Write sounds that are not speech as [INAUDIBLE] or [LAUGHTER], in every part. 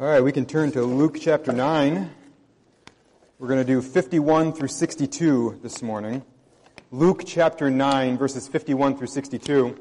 All right, we can turn to Luke chapter 9. We're going to do 51 through 62 this morning. Luke chapter 9, verses 51 through 62.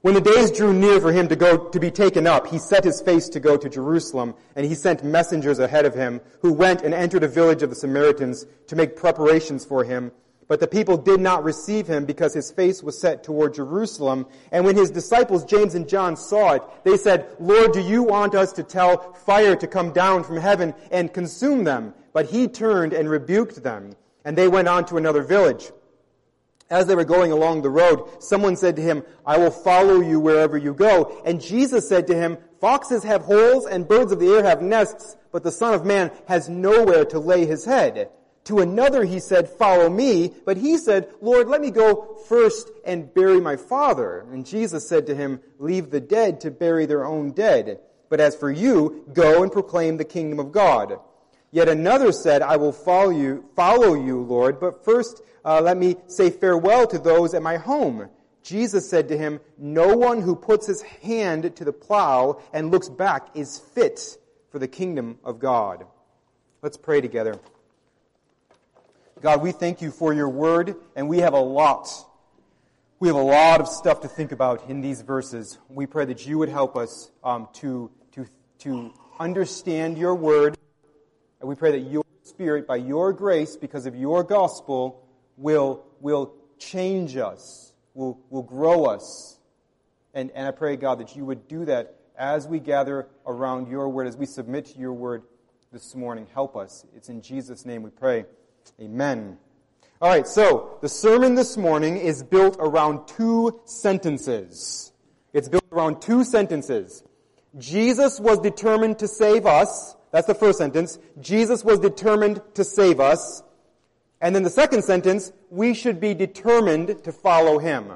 When the days drew near for him to go to be taken up, he set his face to go to Jerusalem, and he sent messengers ahead of him, who went and entered a village of the Samaritans to make preparations for him. But the people did not receive him because his face was set toward Jerusalem. And when his disciples James and John saw it, they said, Lord, do you want us to tell fire to come down from heaven and consume them? But he turned and rebuked them, and they went on to another village. As they were going along the road, someone said to him, I will follow you wherever you go. And Jesus said to him, Foxes have holes and birds of the air have nests, but the Son of Man has nowhere to lay his head. To another he said, follow me. But he said, Lord, let me go first and bury my father. And Jesus said to him, leave the dead to bury their own dead. But as for you, go and proclaim the kingdom of God. Yet another said, I will follow you, follow you, Lord, but first uh, let me say farewell to those at my home. Jesus said to him, No one who puts his hand to the plow and looks back is fit for the kingdom of God. Let's pray together. God, we thank you for your word, and we have a lot. We have a lot of stuff to think about in these verses. We pray that you would help us um, to, to, to understand your word, and we pray that your spirit, by your grace, because of your gospel, will, will change us, will, will grow us. And, and I pray, God, that you would do that as we gather around your word, as we submit to your word this morning. Help us. It's in Jesus' name we pray. Amen. All right, so the sermon this morning is built around two sentences. It's built around two sentences. Jesus was determined to save us. That's the first sentence. Jesus was determined to save us. And then the second sentence, we should be determined to follow him.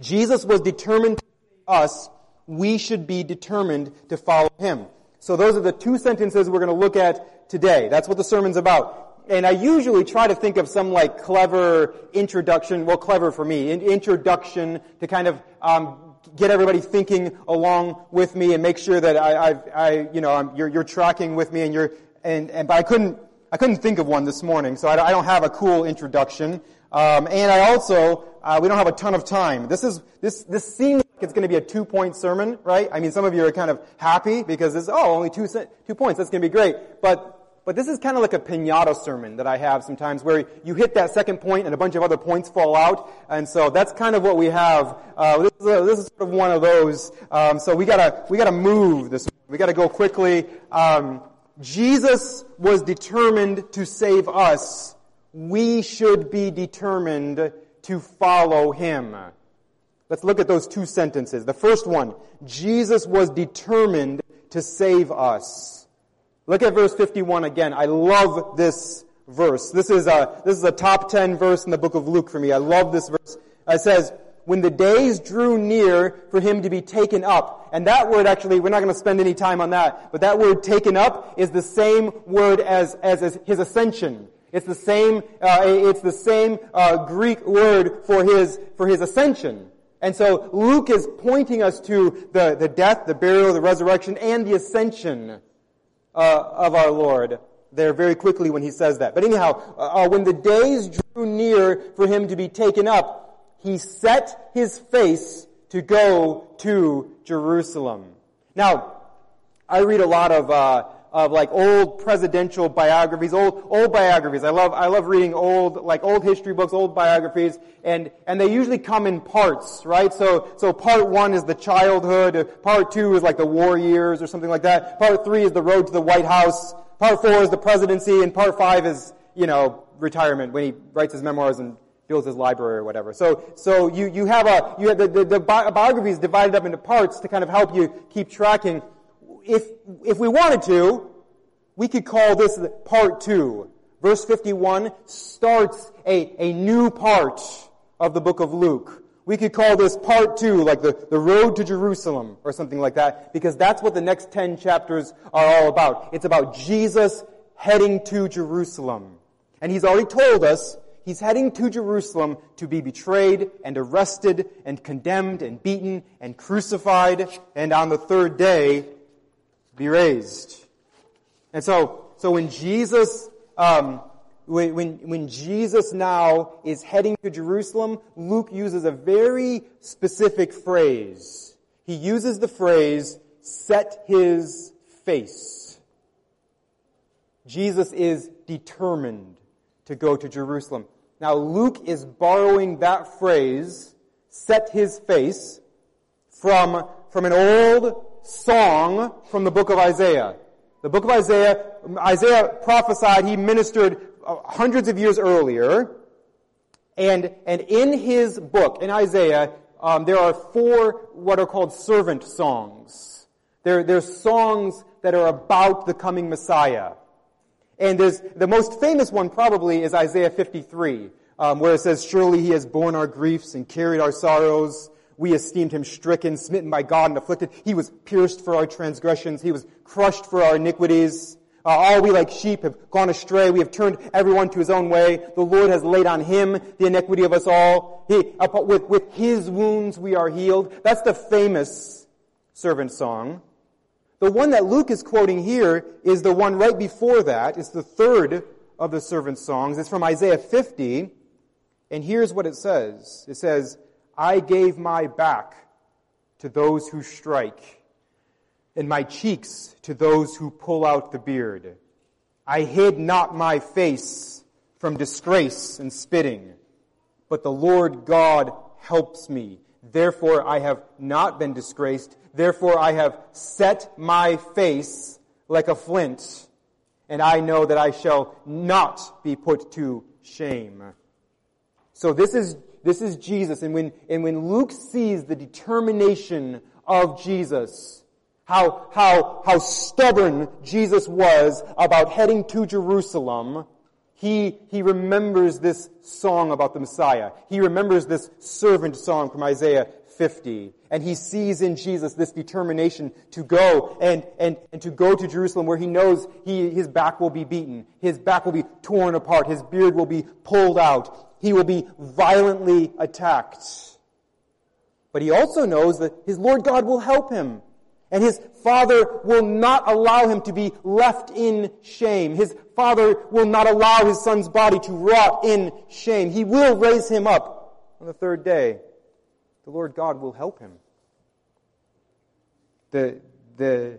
Jesus was determined to save us. We should be determined to follow him. So those are the two sentences we're going to look at today. That's what the sermon's about. And I usually try to think of some like clever introduction, well clever for me, introduction to kind of um, get everybody thinking along with me and make sure that I, I, I you know, I'm, you're, you're tracking with me and you're, and, and, but I couldn't, I couldn't think of one this morning, so I, I don't have a cool introduction. Um, and I also, uh, we don't have a ton of time. This is, this, this seems it's going to be a two-point sermon, right? I mean, some of you are kind of happy because it's, oh, only two, two points. That's going to be great. But, but this is kind of like a pinata sermon that I have sometimes where you hit that second point and a bunch of other points fall out. And so that's kind of what we have. Uh, this, is a, this is sort of one of those. Um, so we gotta, we gotta move this. We gotta go quickly. Um, Jesus was determined to save us. We should be determined to follow Him. Let's look at those two sentences. The first one, Jesus was determined to save us. Look at verse 51 again. I love this verse. This is a, this is a top 10 verse in the book of Luke for me. I love this verse. It says, when the days drew near for him to be taken up. And that word actually, we're not going to spend any time on that, but that word taken up is the same word as, as, as his ascension. It's the same, uh, it's the same uh, Greek word for his, for his ascension. And so Luke is pointing us to the, the death, the burial, the resurrection, and the ascension uh, of our Lord there very quickly when he says that. But anyhow, uh, uh, when the days drew near for him to be taken up, he set his face to go to Jerusalem. Now, I read a lot of uh, of like old presidential biographies, old, old biographies. I love, I love reading old, like old history books, old biographies, and, and they usually come in parts, right? So, so part one is the childhood, part two is like the war years or something like that, part three is the road to the White House, part four is the presidency, and part five is, you know, retirement when he writes his memoirs and builds his library or whatever. So, so you, you have a, you have the, the, the biography is divided up into parts to kind of help you keep tracking if, if we wanted to, we could call this part two. Verse 51 starts a, a new part of the book of Luke. We could call this part two, like the, the road to Jerusalem or something like that, because that's what the next 10 chapters are all about. It's about Jesus heading to Jerusalem. And he's already told us He's heading to Jerusalem to be betrayed and arrested and condemned and beaten and crucified and on the third day be raised. And so, so when Jesus, um, when, when, when Jesus now is heading to Jerusalem, Luke uses a very specific phrase. He uses the phrase, set his face. Jesus is determined to go to Jerusalem. Now Luke is borrowing that phrase, set his face, from, from an old song from the book of Isaiah. The book of Isaiah, Isaiah prophesied, he ministered uh, hundreds of years earlier, and, and in his book, in Isaiah, um, there are four what are called servant songs. There, there's songs that are about the coming Messiah. And there's, the most famous one probably is Isaiah 53, um, where it says, Surely he has borne our griefs and carried our sorrows. We esteemed him stricken, smitten by God, and afflicted. He was pierced for our transgressions. He was crushed for our iniquities. Uh, all we like sheep have gone astray. We have turned everyone to his own way. The Lord has laid on him the iniquity of us all. He, with, with his wounds we are healed. That's the famous servant song. The one that Luke is quoting here is the one right before that. It's the third of the servant songs. It's from Isaiah 50. And here's what it says. It says, I gave my back to those who strike, and my cheeks to those who pull out the beard. I hid not my face from disgrace and spitting, but the Lord God helps me. Therefore I have not been disgraced. Therefore I have set my face like a flint, and I know that I shall not be put to shame. So this is this is Jesus. And when, and when Luke sees the determination of Jesus, how, how, how stubborn Jesus was about heading to Jerusalem, he, he remembers this song about the Messiah. He remembers this servant song from Isaiah 50. And he sees in Jesus this determination to go and, and, and to go to Jerusalem where he knows he, his back will be beaten. His back will be torn apart. His beard will be pulled out he will be violently attacked. But he also knows that his Lord God will help him. And his father will not allow him to be left in shame. His father will not allow his son's body to rot in shame. He will raise him up on the third day. The Lord God will help him. The, the,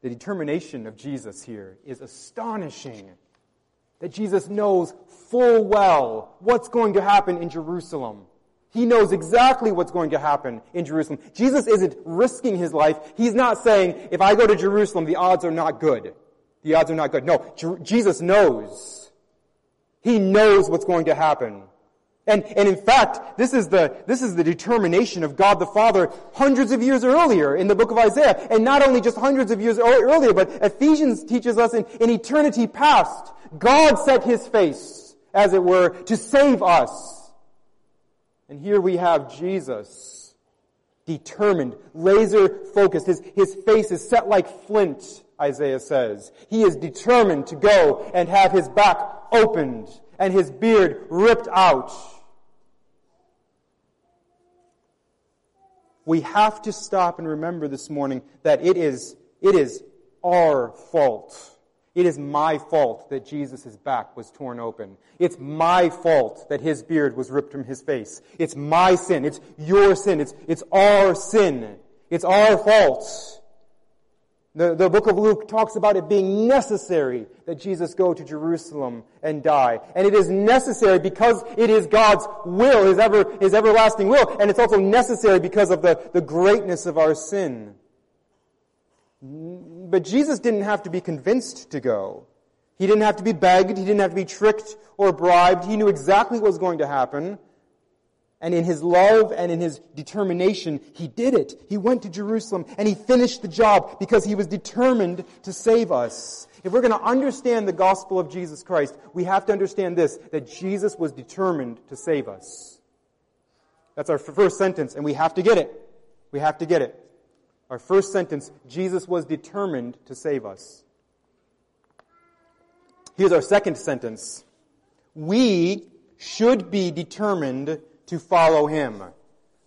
the determination of Jesus here is astonishing that Jesus knows full well what's going to happen in Jerusalem. He knows exactly what's going to happen in Jerusalem. Jesus isn't risking his life. He's not saying, if I go to Jerusalem, the odds are not good. The odds are not good. No, Jer- Jesus knows. He knows what's going to happen. And, and in fact, this is the, this is the determination of God the Father hundreds of years earlier in the book of Isaiah. And not only just hundreds of years earlier, but Ephesians teaches us in, in eternity past, God set his face, as it were, to save us. And here we have Jesus, determined, laser focused. His, his face is set like flint, Isaiah says. He is determined to go and have his back opened and his beard ripped out we have to stop and remember this morning that it is, it is our fault. It is my fault that Jesus' back was torn open. It's my fault that his beard was ripped from his face. It's my sin. It's your sin. It's, it's our sin. It's our fault. The, the book of Luke talks about it being necessary that Jesus go to Jerusalem and die. And it is necessary because it is God's will, His, ever, His everlasting will. And it's also necessary because of the, the greatness of our sin. But Jesus didn't have to be convinced to go. He didn't have to be begged. He didn't have to be tricked or bribed. He knew exactly what was going to happen. And in his love and in his determination, he did it. He went to Jerusalem and he finished the job because he was determined to save us. If we're going to understand the gospel of Jesus Christ, we have to understand this, that Jesus was determined to save us. That's our first sentence, and we have to get it. We have to get it. Our first sentence, Jesus was determined to save us. Here's our second sentence. We should be determined to follow him.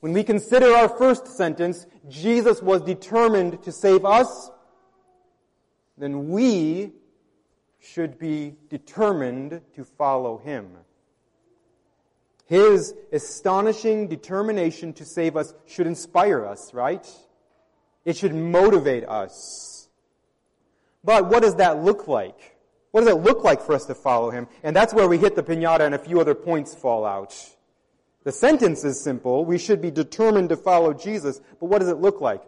When we consider our first sentence, Jesus was determined to save us, then we should be determined to follow him. His astonishing determination to save us should inspire us, right? It should motivate us. But what does that look like? What does it look like for us to follow him? And that's where we hit the pinata and a few other points fall out. The sentence is simple. We should be determined to follow Jesus. But what does it look like?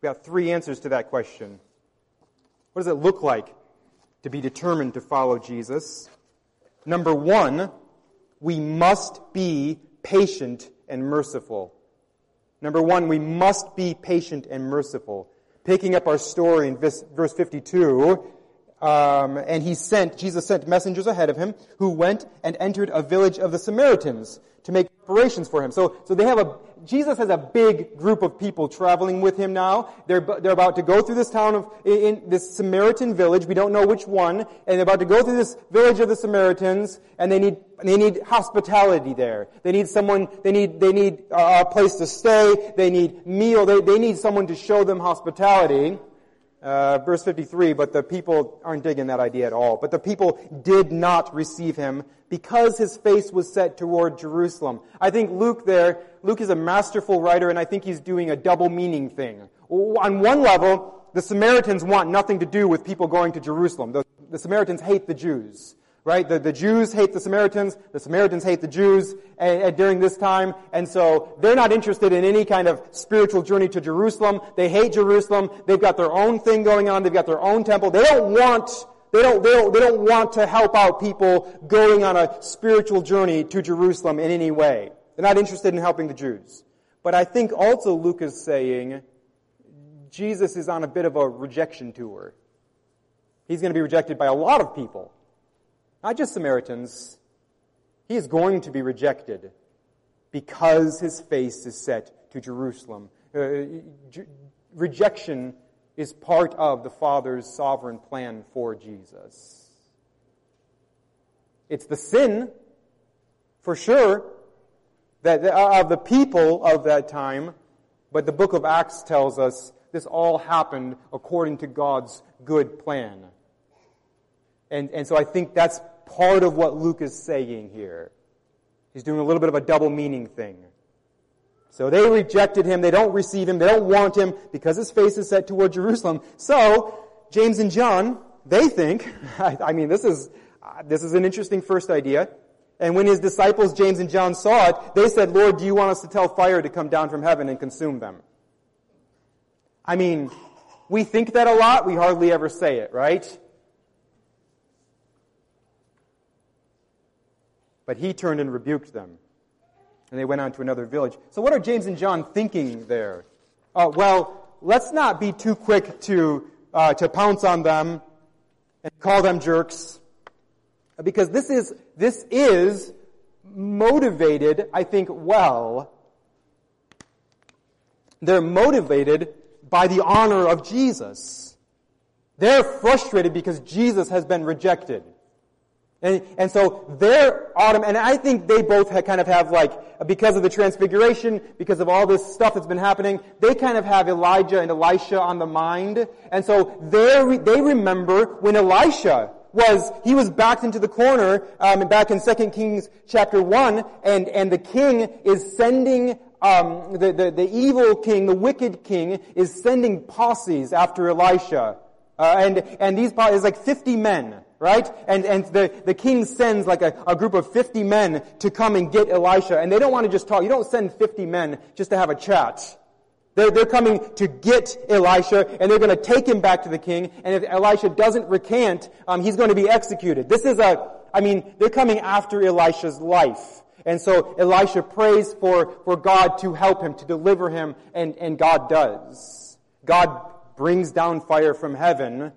We have three answers to that question. What does it look like to be determined to follow Jesus? Number one, we must be patient and merciful. Number one, we must be patient and merciful. Picking up our story in verse 52, um, and he sent, Jesus sent messengers ahead of him who went and entered a village of the Samaritans to make preparations for him. So, so they have a, Jesus has a big group of people traveling with him now. They're, they're about to go through this town of, in, this Samaritan village. We don't know which one. And they're about to go through this village of the Samaritans and they need, they need hospitality there. They need someone, they need, they need a place to stay. They need meal. They, they need someone to show them hospitality. Uh, verse 53, but the people aren't digging that idea at all. But the people did not receive him because his face was set toward Jerusalem. I think Luke there, Luke is a masterful writer and I think he's doing a double meaning thing. On one level, the Samaritans want nothing to do with people going to Jerusalem. The, the Samaritans hate the Jews right? The, the Jews hate the Samaritans, the Samaritans hate the Jews and, and during this time, and so they're not interested in any kind of spiritual journey to Jerusalem. They hate Jerusalem. They've got their own thing going on. They've got their own temple. They don't want they don't, they don't, they don't want to help out people going on a spiritual journey to Jerusalem in any way. They're not interested in helping the Jews. But I think also Luke is saying Jesus is on a bit of a rejection tour. He's going to be rejected by a lot of people not just Samaritans. He is going to be rejected because his face is set to Jerusalem. Uh, rejection is part of the Father's sovereign plan for Jesus. It's the sin, for sure, that uh, of the people of that time, but the book of Acts tells us this all happened according to God's good plan. And, and so I think that's part of what Luke is saying here. He's doing a little bit of a double meaning thing. So they rejected him. They don't receive him. They don't want him because his face is set toward Jerusalem. So James and John, they think, [LAUGHS] I, mean, this is, uh, this is an interesting first idea. And when his disciples, James and John, saw it, they said, Lord, do you want us to tell fire to come down from heaven and consume them? I mean, we think that a lot. We hardly ever say it, right? But he turned and rebuked them. And they went on to another village. So what are James and John thinking there? Uh, well, let's not be too quick to, uh, to pounce on them and call them jerks. Because this is, this is motivated, I think, well. They're motivated by the honor of Jesus. They're frustrated because Jesus has been rejected. And, and so they're autumn, and I think they both kind of have like, because of the transfiguration, because of all this stuff that's been happening, they kind of have Elijah and Elisha on the mind. And so they they remember when Elisha was, he was backed into the corner, um, back in 2 Kings chapter 1, and, and the king is sending um, the, the, the evil king, the wicked king, is sending posses after Elisha. Uh, and, and these posses, like 50 men right? And, and the, the king sends like a, a group of 50 men to come and get Elisha. And they don't want to just talk. You don't send 50 men just to have a chat. They're, they're coming to get Elisha, and they're going to take him back to the king. And if Elisha doesn't recant, um, he's going to be executed. This is a, I mean, they're coming after Elisha's life. And so Elisha prays for, for God to help him, to deliver him, and, and God does. God brings down fire from heaven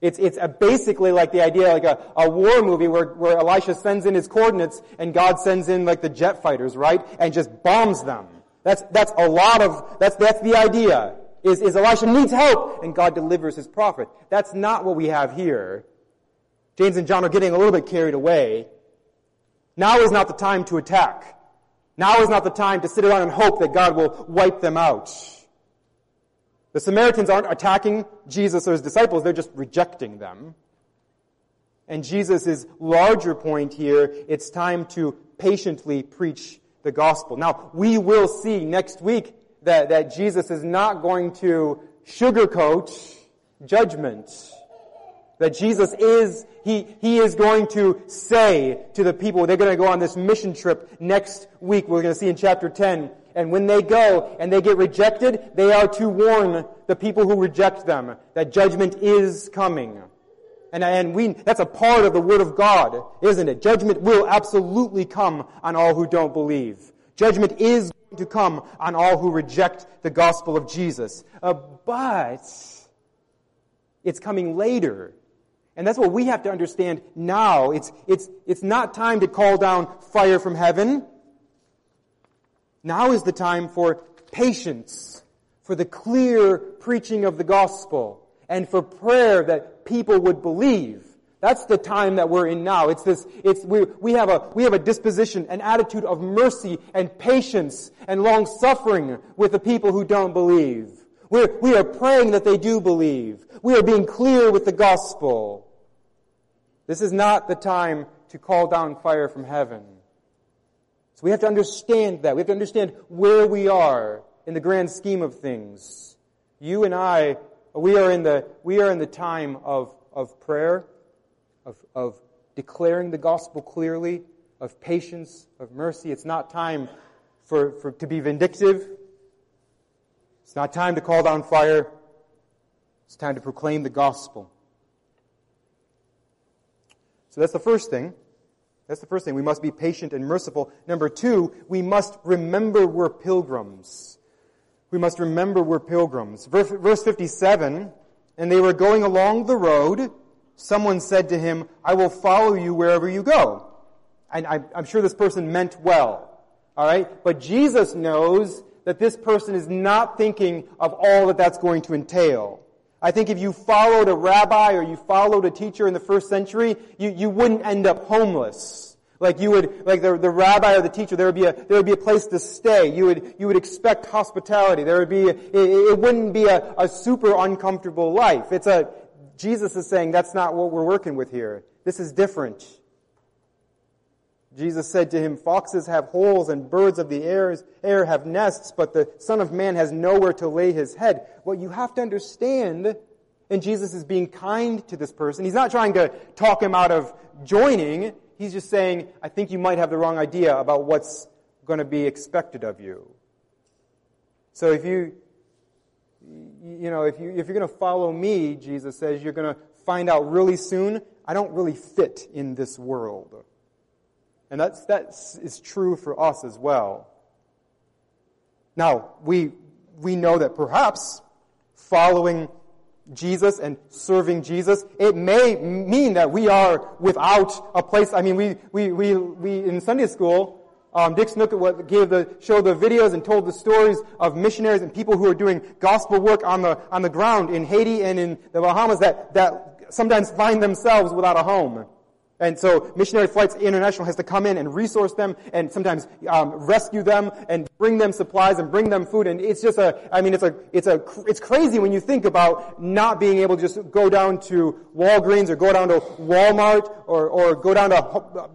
it's, it's basically like the idea, like a, a war movie where, where Elisha sends in his coordinates and God sends in like the jet fighters, right? And just bombs them. That's, that's a lot of, that's, that's the idea. Is, is Elisha needs help and God delivers his prophet. That's not what we have here. James and John are getting a little bit carried away. Now is not the time to attack. Now is not the time to sit around and hope that God will wipe them out. The Samaritans aren't attacking Jesus or his disciples, they're just rejecting them. And Jesus' larger point here, it's time to patiently preach the gospel. Now, we will see next week that, that Jesus is not going to sugarcoat judgment. That Jesus is, he, he is going to say to the people, they're going to go on this mission trip next week. We're going to see in chapter 10. And when they go and they get rejected, they are to warn the people who reject them that judgment is coming. And, and we, that's a part of the Word of God, isn't it? Judgment will absolutely come on all who don't believe. Judgment is going to come on all who reject the gospel of Jesus. Uh, but it's coming later. And that's what we have to understand now. It's, it's, it's not time to call down fire from heaven. Now is the time for patience, for the clear preaching of the gospel, and for prayer that people would believe. That's the time that we're in now. It's this, it's, we, we have a, we have a disposition, an attitude of mercy and patience and long suffering with the people who don't believe. We're, we are praying that they do believe. We are being clear with the gospel. This is not the time to call down fire from heaven. So we have to understand that. We have to understand where we are in the grand scheme of things. You and I, we are in the, we are in the time of, of prayer of, of declaring the gospel clearly, of patience, of mercy. It's not time for, for, to be vindictive. It's not time to call down fire. It's time to proclaim the gospel. So that's the first thing. That's the first thing. We must be patient and merciful. Number two, we must remember we're pilgrims. We must remember we're pilgrims. Verse, verse 57, and they were going along the road, someone said to him, I will follow you wherever you go. And I'm sure this person meant well. Alright? But Jesus knows that this person is not thinking of all that that's going to entail. I think if you followed a rabbi or you followed a teacher in the first century, you, you wouldn't end up homeless. Like you would, like the, the rabbi or the teacher, there would be a, there would be a place to stay. You would, you would expect hospitality. There would be, it, it, wouldn't be a, a super uncomfortable life. It's a, Jesus is saying that's not what we're working with here. This is different. Jesus said to him, Foxes have holes and birds of the air have nests, but the Son of Man has nowhere to lay his head. What you have to understand, and Jesus is being kind to this person, he's not trying to talk him out of joining. He's just saying, I think you might have the wrong idea about what's going to be expected of you. So if you, you know, if, you, if you're going to follow me, Jesus says, you're going to find out really soon, I don't really fit in this world. And that's, that is true for us as well. Now, we, we know that perhaps following Jesus and serving Jesus, it may mean that we are without a place. I mean, we, we, we, we in Sunday school, um, Dick Snook gave the, showed the videos and told the stories of missionaries and people who are doing gospel work on the, on the ground in Haiti and in the Bahamas that, that sometimes find themselves without a home. And so Missionary Flights International has to come in and resource them and sometimes um, rescue them and bring them supplies and bring them food. And it's just a, I mean, it's a, it's a, it's crazy when you think about not being able to just go down to Walgreens or go down to Walmart or, or go down to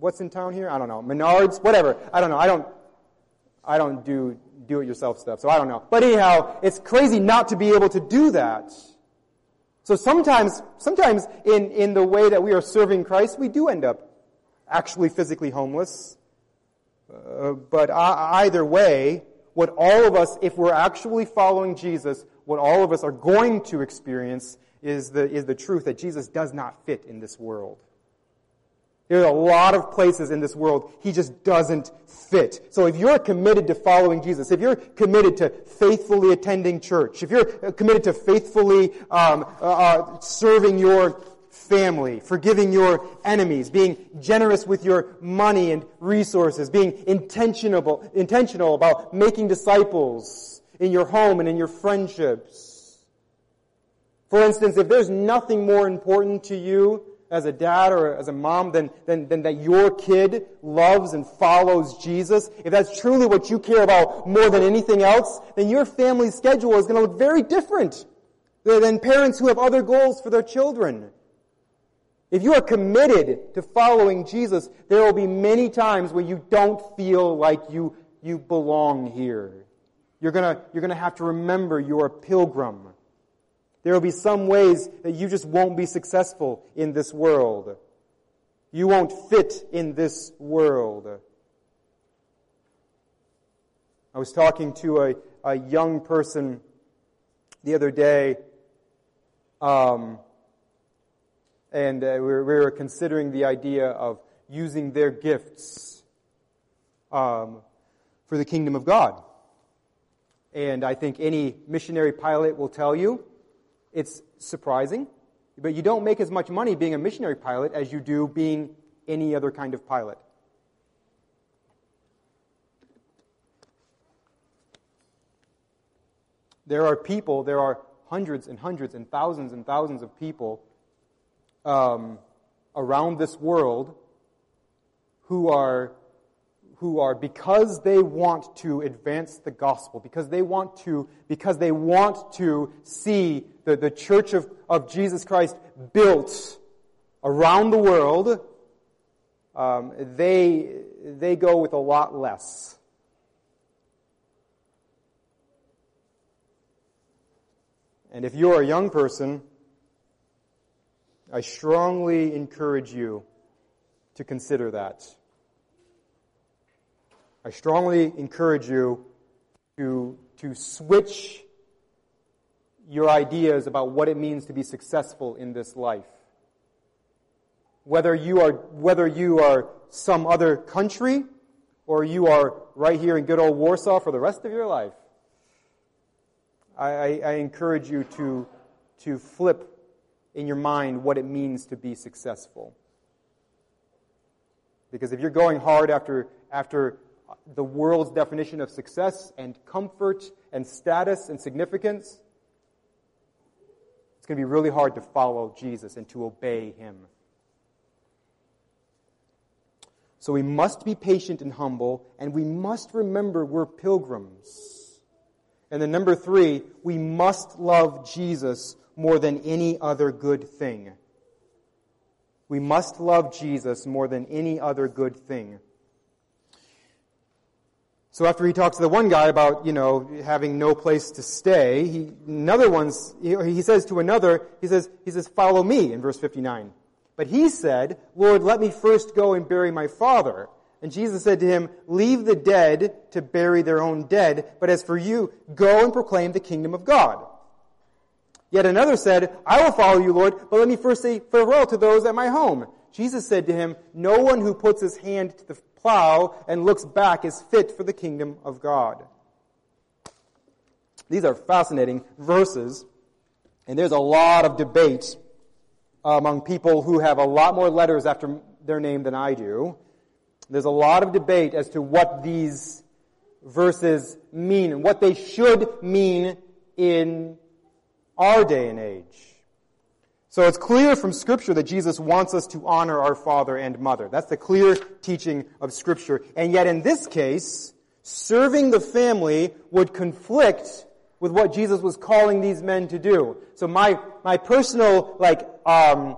what's in town here? I don't know. Menards, whatever. I don't know. I don't, I don't do do-it-yourself stuff, so I don't know. But anyhow, it's crazy not to be able to do that. So sometimes, sometimes in, in the way that we are serving Christ, we do end up actually physically homeless. Uh, but either way, what all of us, if we're actually following Jesus, what all of us are going to experience is the, is the truth that Jesus does not fit in this world. There are a lot of places in this world he just doesn't fit. So if you're committed to following Jesus, if you're committed to faithfully attending church, if you're committed to faithfully um, uh, uh, serving your family, forgiving your enemies, being generous with your money and resources, being intentional, intentional about making disciples in your home and in your friendships. For instance, if there's nothing more important to you as a dad or as a mom than, than, than that your kid loves and follows Jesus, if that's truly what you care about more than anything else, then your family schedule is going to look very different than parents who have other goals for their children. If you are committed to following Jesus, there will be many times where you don't feel like you, you belong here. You're gonna, you're gonna have to remember you're a pilgrim. There will be some ways that you just won't be successful in this world. You won't fit in this world. I was talking to a, a young person the other day, um, and uh, we, were, we, were, considering the idea of using their gifts um, for the kingdom of God. And I think any missionary pilot will tell you it's surprising, but you don't make as much money being a missionary pilot as you do being any other kind of pilot. There are people, there are hundreds and hundreds and thousands and thousands of people um, around this world who are who are because they want to advance the gospel, because they want to, because they want to see the, the church of, of Jesus Christ built around the world, um, they, they go with a lot less. And if you're a young person, I strongly encourage you to consider that. I strongly encourage you to, to switch your ideas about what it means to be successful in this life. Whether you are, whether you are some other country or you are right here in good old Warsaw for the rest of your life, I, I, I encourage you to, to flip in your mind what it means to be successful. Because if you're going hard after, after the world's definition of success and comfort and status and significance, it's going to be really hard to follow Jesus and to obey him. So we must be patient and humble, and we must remember we're pilgrims. And then number three, we must love Jesus more than any other good thing. We must love Jesus more than any other good thing. So after he talks to the one guy about, you know, having no place to stay, he, another one's, he, he says to another, he says, he says, follow me in verse 59. But he said, Lord, let me first go and bury my father. And Jesus said to him, leave the dead to bury their own dead, but as for you, go and proclaim the kingdom of God. Yet another said, I will follow you, Lord, but let me first say farewell to those at my home. Jesus said to him, no one who puts his hand to the plow and looks back is fit for the kingdom of God. These are fascinating verses, and there's a lot of debate among people who have a lot more letters after their name than I do. There's a lot of debate as to what these verses mean and what they should mean in our day and age. So it's clear from Scripture that Jesus wants us to honor our father and mother. That's the clear teaching of Scripture. And yet in this case, serving the family would conflict with what Jesus was calling these men to do. So my, my personal, like, um,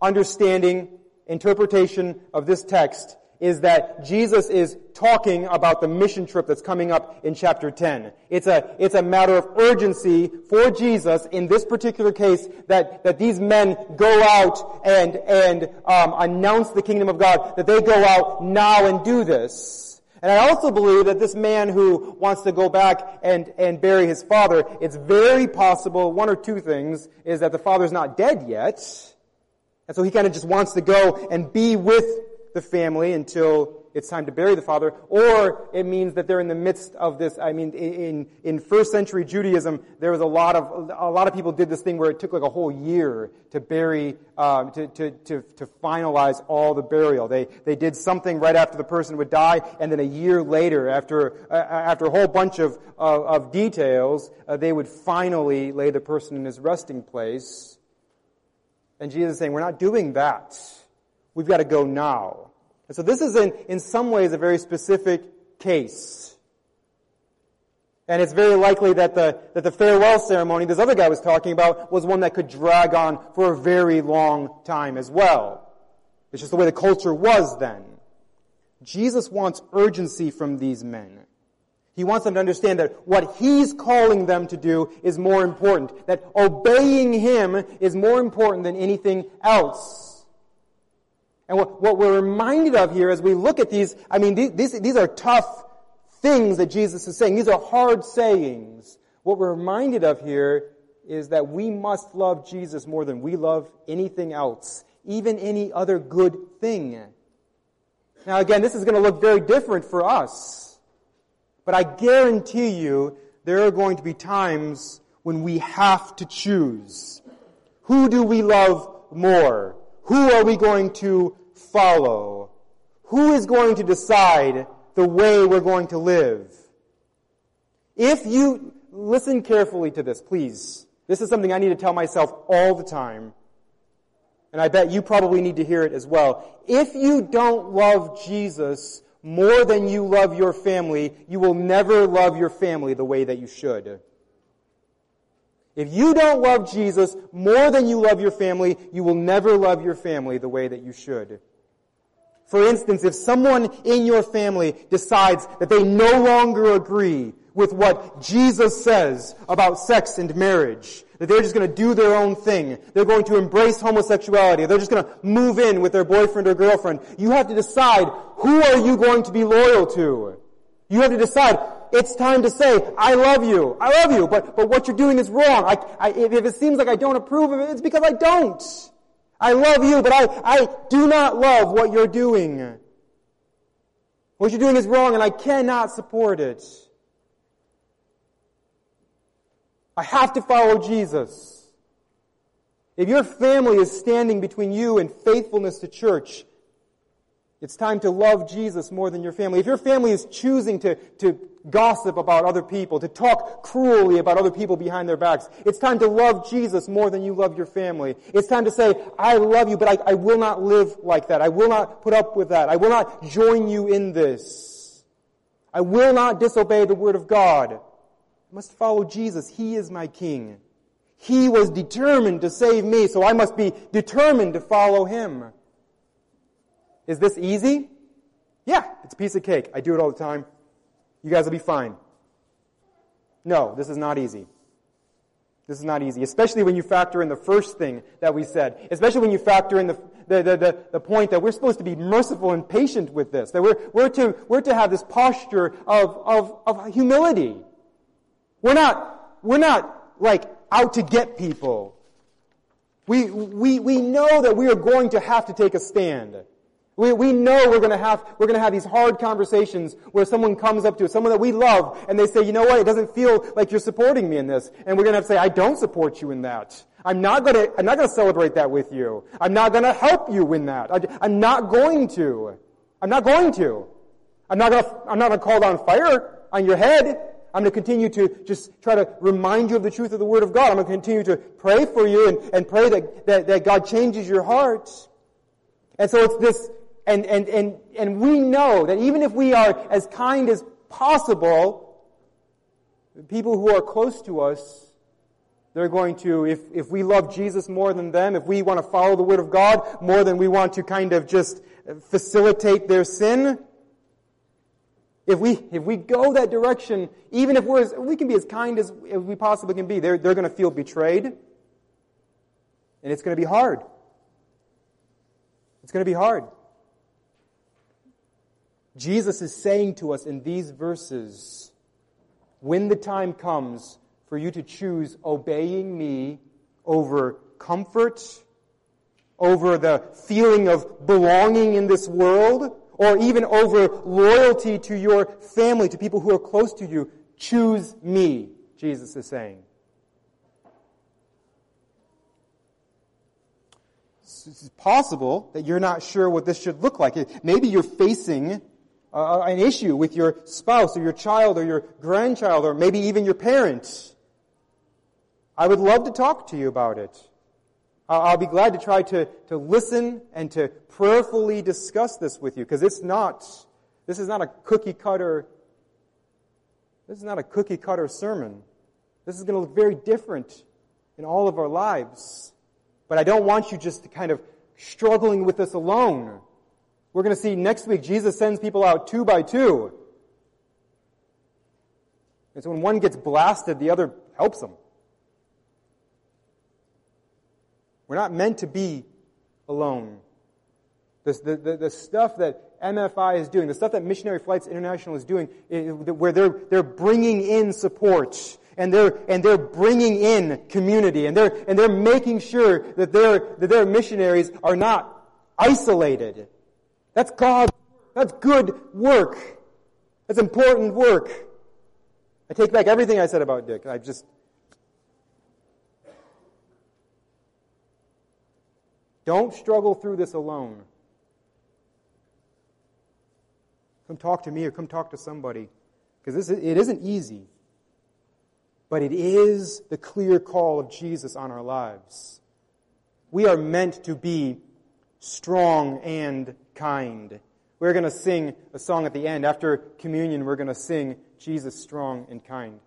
understanding, interpretation of this text is that Jesus is talking about the mission trip that's coming up in chapter 10. It's a, it's a matter of urgency for Jesus in this particular case that, that these men go out and, and um, announce the kingdom of God, that they go out now and do this. And I also believe that this man who wants to go back and, and bury his father, it's very possible, one or two things, is that the father's not dead yet. And so he kind of just wants to go and be with the family until it's time to bury the father, or it means that they're in the midst of this. I mean, in, in first century Judaism, there was a lot of, a lot of people did this thing where it took like a whole year to bury, um, to, to, to, to finalize all the burial. They, they did something right after the person would die, and then a year later, after, uh, after a whole bunch of, of, of details, uh, they would finally lay the person in his resting place. And Jesus is saying, we're not doing that. We've got to go now. And so this is in, in some ways a very specific case. And it's very likely that the, that the farewell ceremony this other guy was talking about was one that could drag on for a very long time as well. It's just the way the culture was then. Jesus wants urgency from these men. He wants them to understand that what He's calling them to do is more important. That obeying Him is more important than anything else. And what, what we're reminded of here as we look at these, I mean, these, these are tough things that Jesus is saying. These are hard sayings. What we're reminded of here is that we must love Jesus more than we love anything else, even any other good thing. Now again, this is going to look very different for us. But I guarantee you there are going to be times when we have to choose. Who do we love more? Who are we going to follow? Who is going to decide the way we're going to live. If you, listen carefully to this, please. This is something I need to tell myself all the time. And I bet you probably need to hear it as well. If you don't love Jesus more than you love your family, you will never love your family the way that you should. If you don't love Jesus more than you love your family, you will never love your family the way that you should. For instance, if someone in your family decides that they no longer agree with what Jesus says about sex and marriage, that they're just going to do their own thing, they're going to embrace homosexuality, they're just going to move in with their boyfriend or girlfriend, you have to decide who are you going to be loyal to. You have to decide, it's time to say, I love you, I love you, but, but what you're doing is wrong. I, I, if it seems like I don't approve of it, it's because I don't. I love you, but I, I do not love what you're doing. What you're doing is wrong and I cannot support it. I have to follow Jesus. If your family is standing between you and faithfulness to church, it's time to love Jesus more than your family. If your family is choosing to, to gossip about other people, to talk cruelly about other people behind their backs, it's time to love Jesus more than you love your family. It's time to say, I love you, but I, I will not live like that. I will not put up with that. I will not join you in this. I will not disobey the word of God. I must follow Jesus. He is my king. He was determined to save me, so I must be determined to follow him. Is this easy? Yeah, it's a piece of cake. I do it all the time. You guys will be fine. No, this is not easy. This is not easy, especially when you factor in the first thing that we said, especially when you factor in the, the, the, the, the point that we're supposed to be merciful and patient with this, that we're, we're, to, we're to have this posture of, of, of humility. We're not, we're not like out to get people. We, we, we know that we are going to have to take a stand. We, we know we're to have we're to have these hard conversations where someone comes up to us, someone that we love, and they say, "You know what? It doesn't feel like you're supporting me in this," and we're to have to say, "I don't support you in that. I'm not to I'm not to celebrate that with you. I'm not to help you in that. I, I'm not going to. I'm not going to. I'm not to I'm not to call down fire on your head. I'm going to continue to just try to remind you of the truth of the Word of God. I'm going to continue to pray for you and, and pray that, that, that God changes your heart. And so it's this and, and, and, and we know that even if we are as kind as possible, people who are close to us, they're going to, if, if we love Jesus more than them, if we want to follow the Word of God more than we want to kind of just facilitate their sin, if we, if we go that direction, even if we're as, we can be as kind as, as we possibly can be, they're, they're going to feel betrayed. And it's going to be hard. It's going to be hard. Jesus is saying to us in these verses, when the time comes for you to choose obeying me over comfort, over the feeling of belonging in this world, or even over loyalty to your family, to people who are close to you, choose me, Jesus is saying. It's possible that you're not sure what this should look like. Maybe you're facing uh, an issue with your spouse or your child or your grandchild or maybe even your parents, I would love to talk to you about it. I'll be glad to try to, to listen and to prayerfully discuss this with you because it's not, this is not a cookie cutter, this is not a cookie cutter sermon. This is going to look very different in all of our lives. But I don't want you just to kind of struggling with this alone. We're going to see next week Jesus sends people out two by two. And so when one gets blasted, the other helps them. We're not meant to be alone. The, the, the, stuff that MFI is doing, the stuff that Missionary Flights International is doing, where they're, they're bringing in support and they're, and they're bringing in community and they're, and they're making sure that their, that their missionaries are not isolated. That's God. That's good work. That's important work. I take back everything I said about Dick. I just, Don't struggle through this alone. Come talk to me or come talk to somebody. Because this it isn't easy. But it is the clear call of Jesus on our lives. We are meant to be strong and kind. We're going to sing a song at the end. After communion, we're going to sing Jesus strong and kind.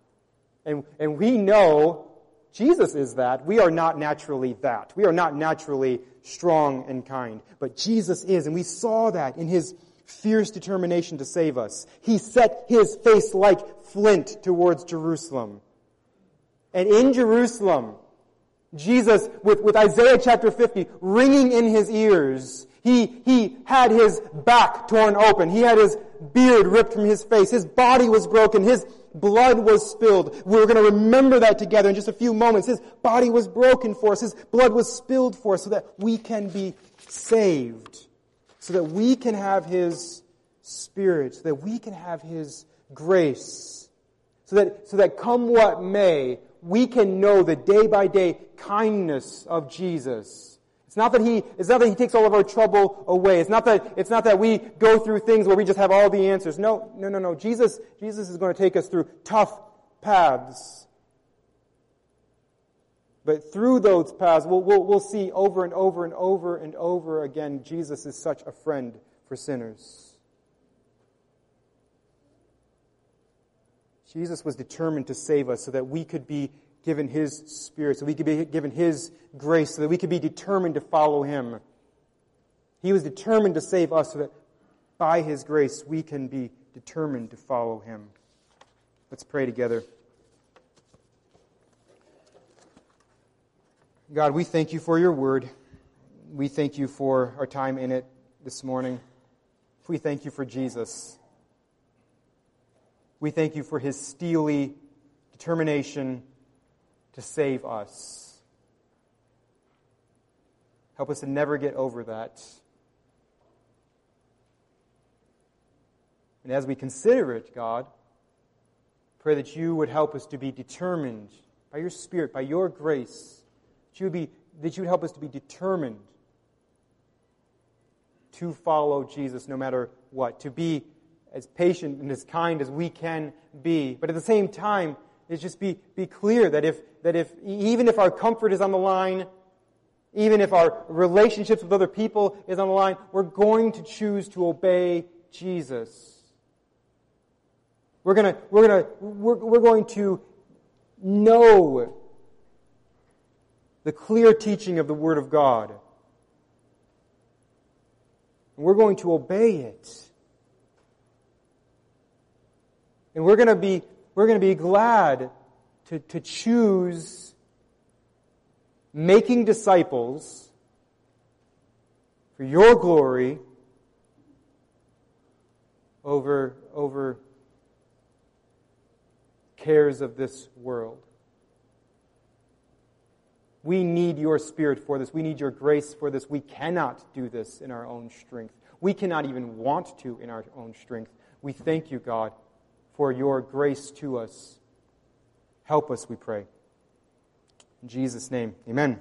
And, and we know Jesus is that. We are not naturally that. We are not naturally strong and kind. But Jesus is, and we saw that in his fierce determination to save us. He set his face like flint towards Jerusalem. And in Jerusalem, Jesus, with, with Isaiah chapter 50 ringing in his ears, he, he had his back torn open. He had his beard ripped from his face. His body was broken. His blood was spilled. We're going to remember that together in just a few moments. His body was broken for us. His blood was spilled for us so that we can be saved. So that we can have His Spirit. So that we can have His grace. So that, so that come what may, we can know the day by day kindness of Jesus it's not that he, it's not that he takes all of our trouble away. It's not that, it's not that we go through things where we just have all the answers. No, no, no, no. Jesus, Jesus is going to take us through tough paths. But through those paths, we'll, we'll, we'll see over and over and over and over again, Jesus is such a friend for sinners. Jesus was determined to save us so that we could be given His Spirit, so we could be given His grace, so that we could be determined to follow Him. He was determined to save us so that by His grace we can be determined to follow Him. Let's pray together. God, we thank you for your word. We thank you for our time in it this morning. We thank you for Jesus. We thank you for his steely determination to save us. Help us to never get over that. And as we consider it, God, pray that you would help us to be determined by your Spirit, by your grace, that you would, be, that you would help us to be determined to follow Jesus no matter what, to be as patient and as kind as we can be. But at the same time, is just be, be clear that if, that if, even if our comfort is on the line, even if our relationships with other people is on the line, we're going to choose to obey Jesus. We're gonna, we're gonna, we're, we're going to know the clear teaching of the Word of God. And we're going to obey it. And we're going to be we're going to be glad to, to choose making disciples for your glory over, over cares of this world. We need your spirit for this. We need your grace for this. We cannot do this in our own strength. We cannot even want to in our own strength. We thank you, God, for your grace to us. Help us, we pray. In Jesus' name, amen.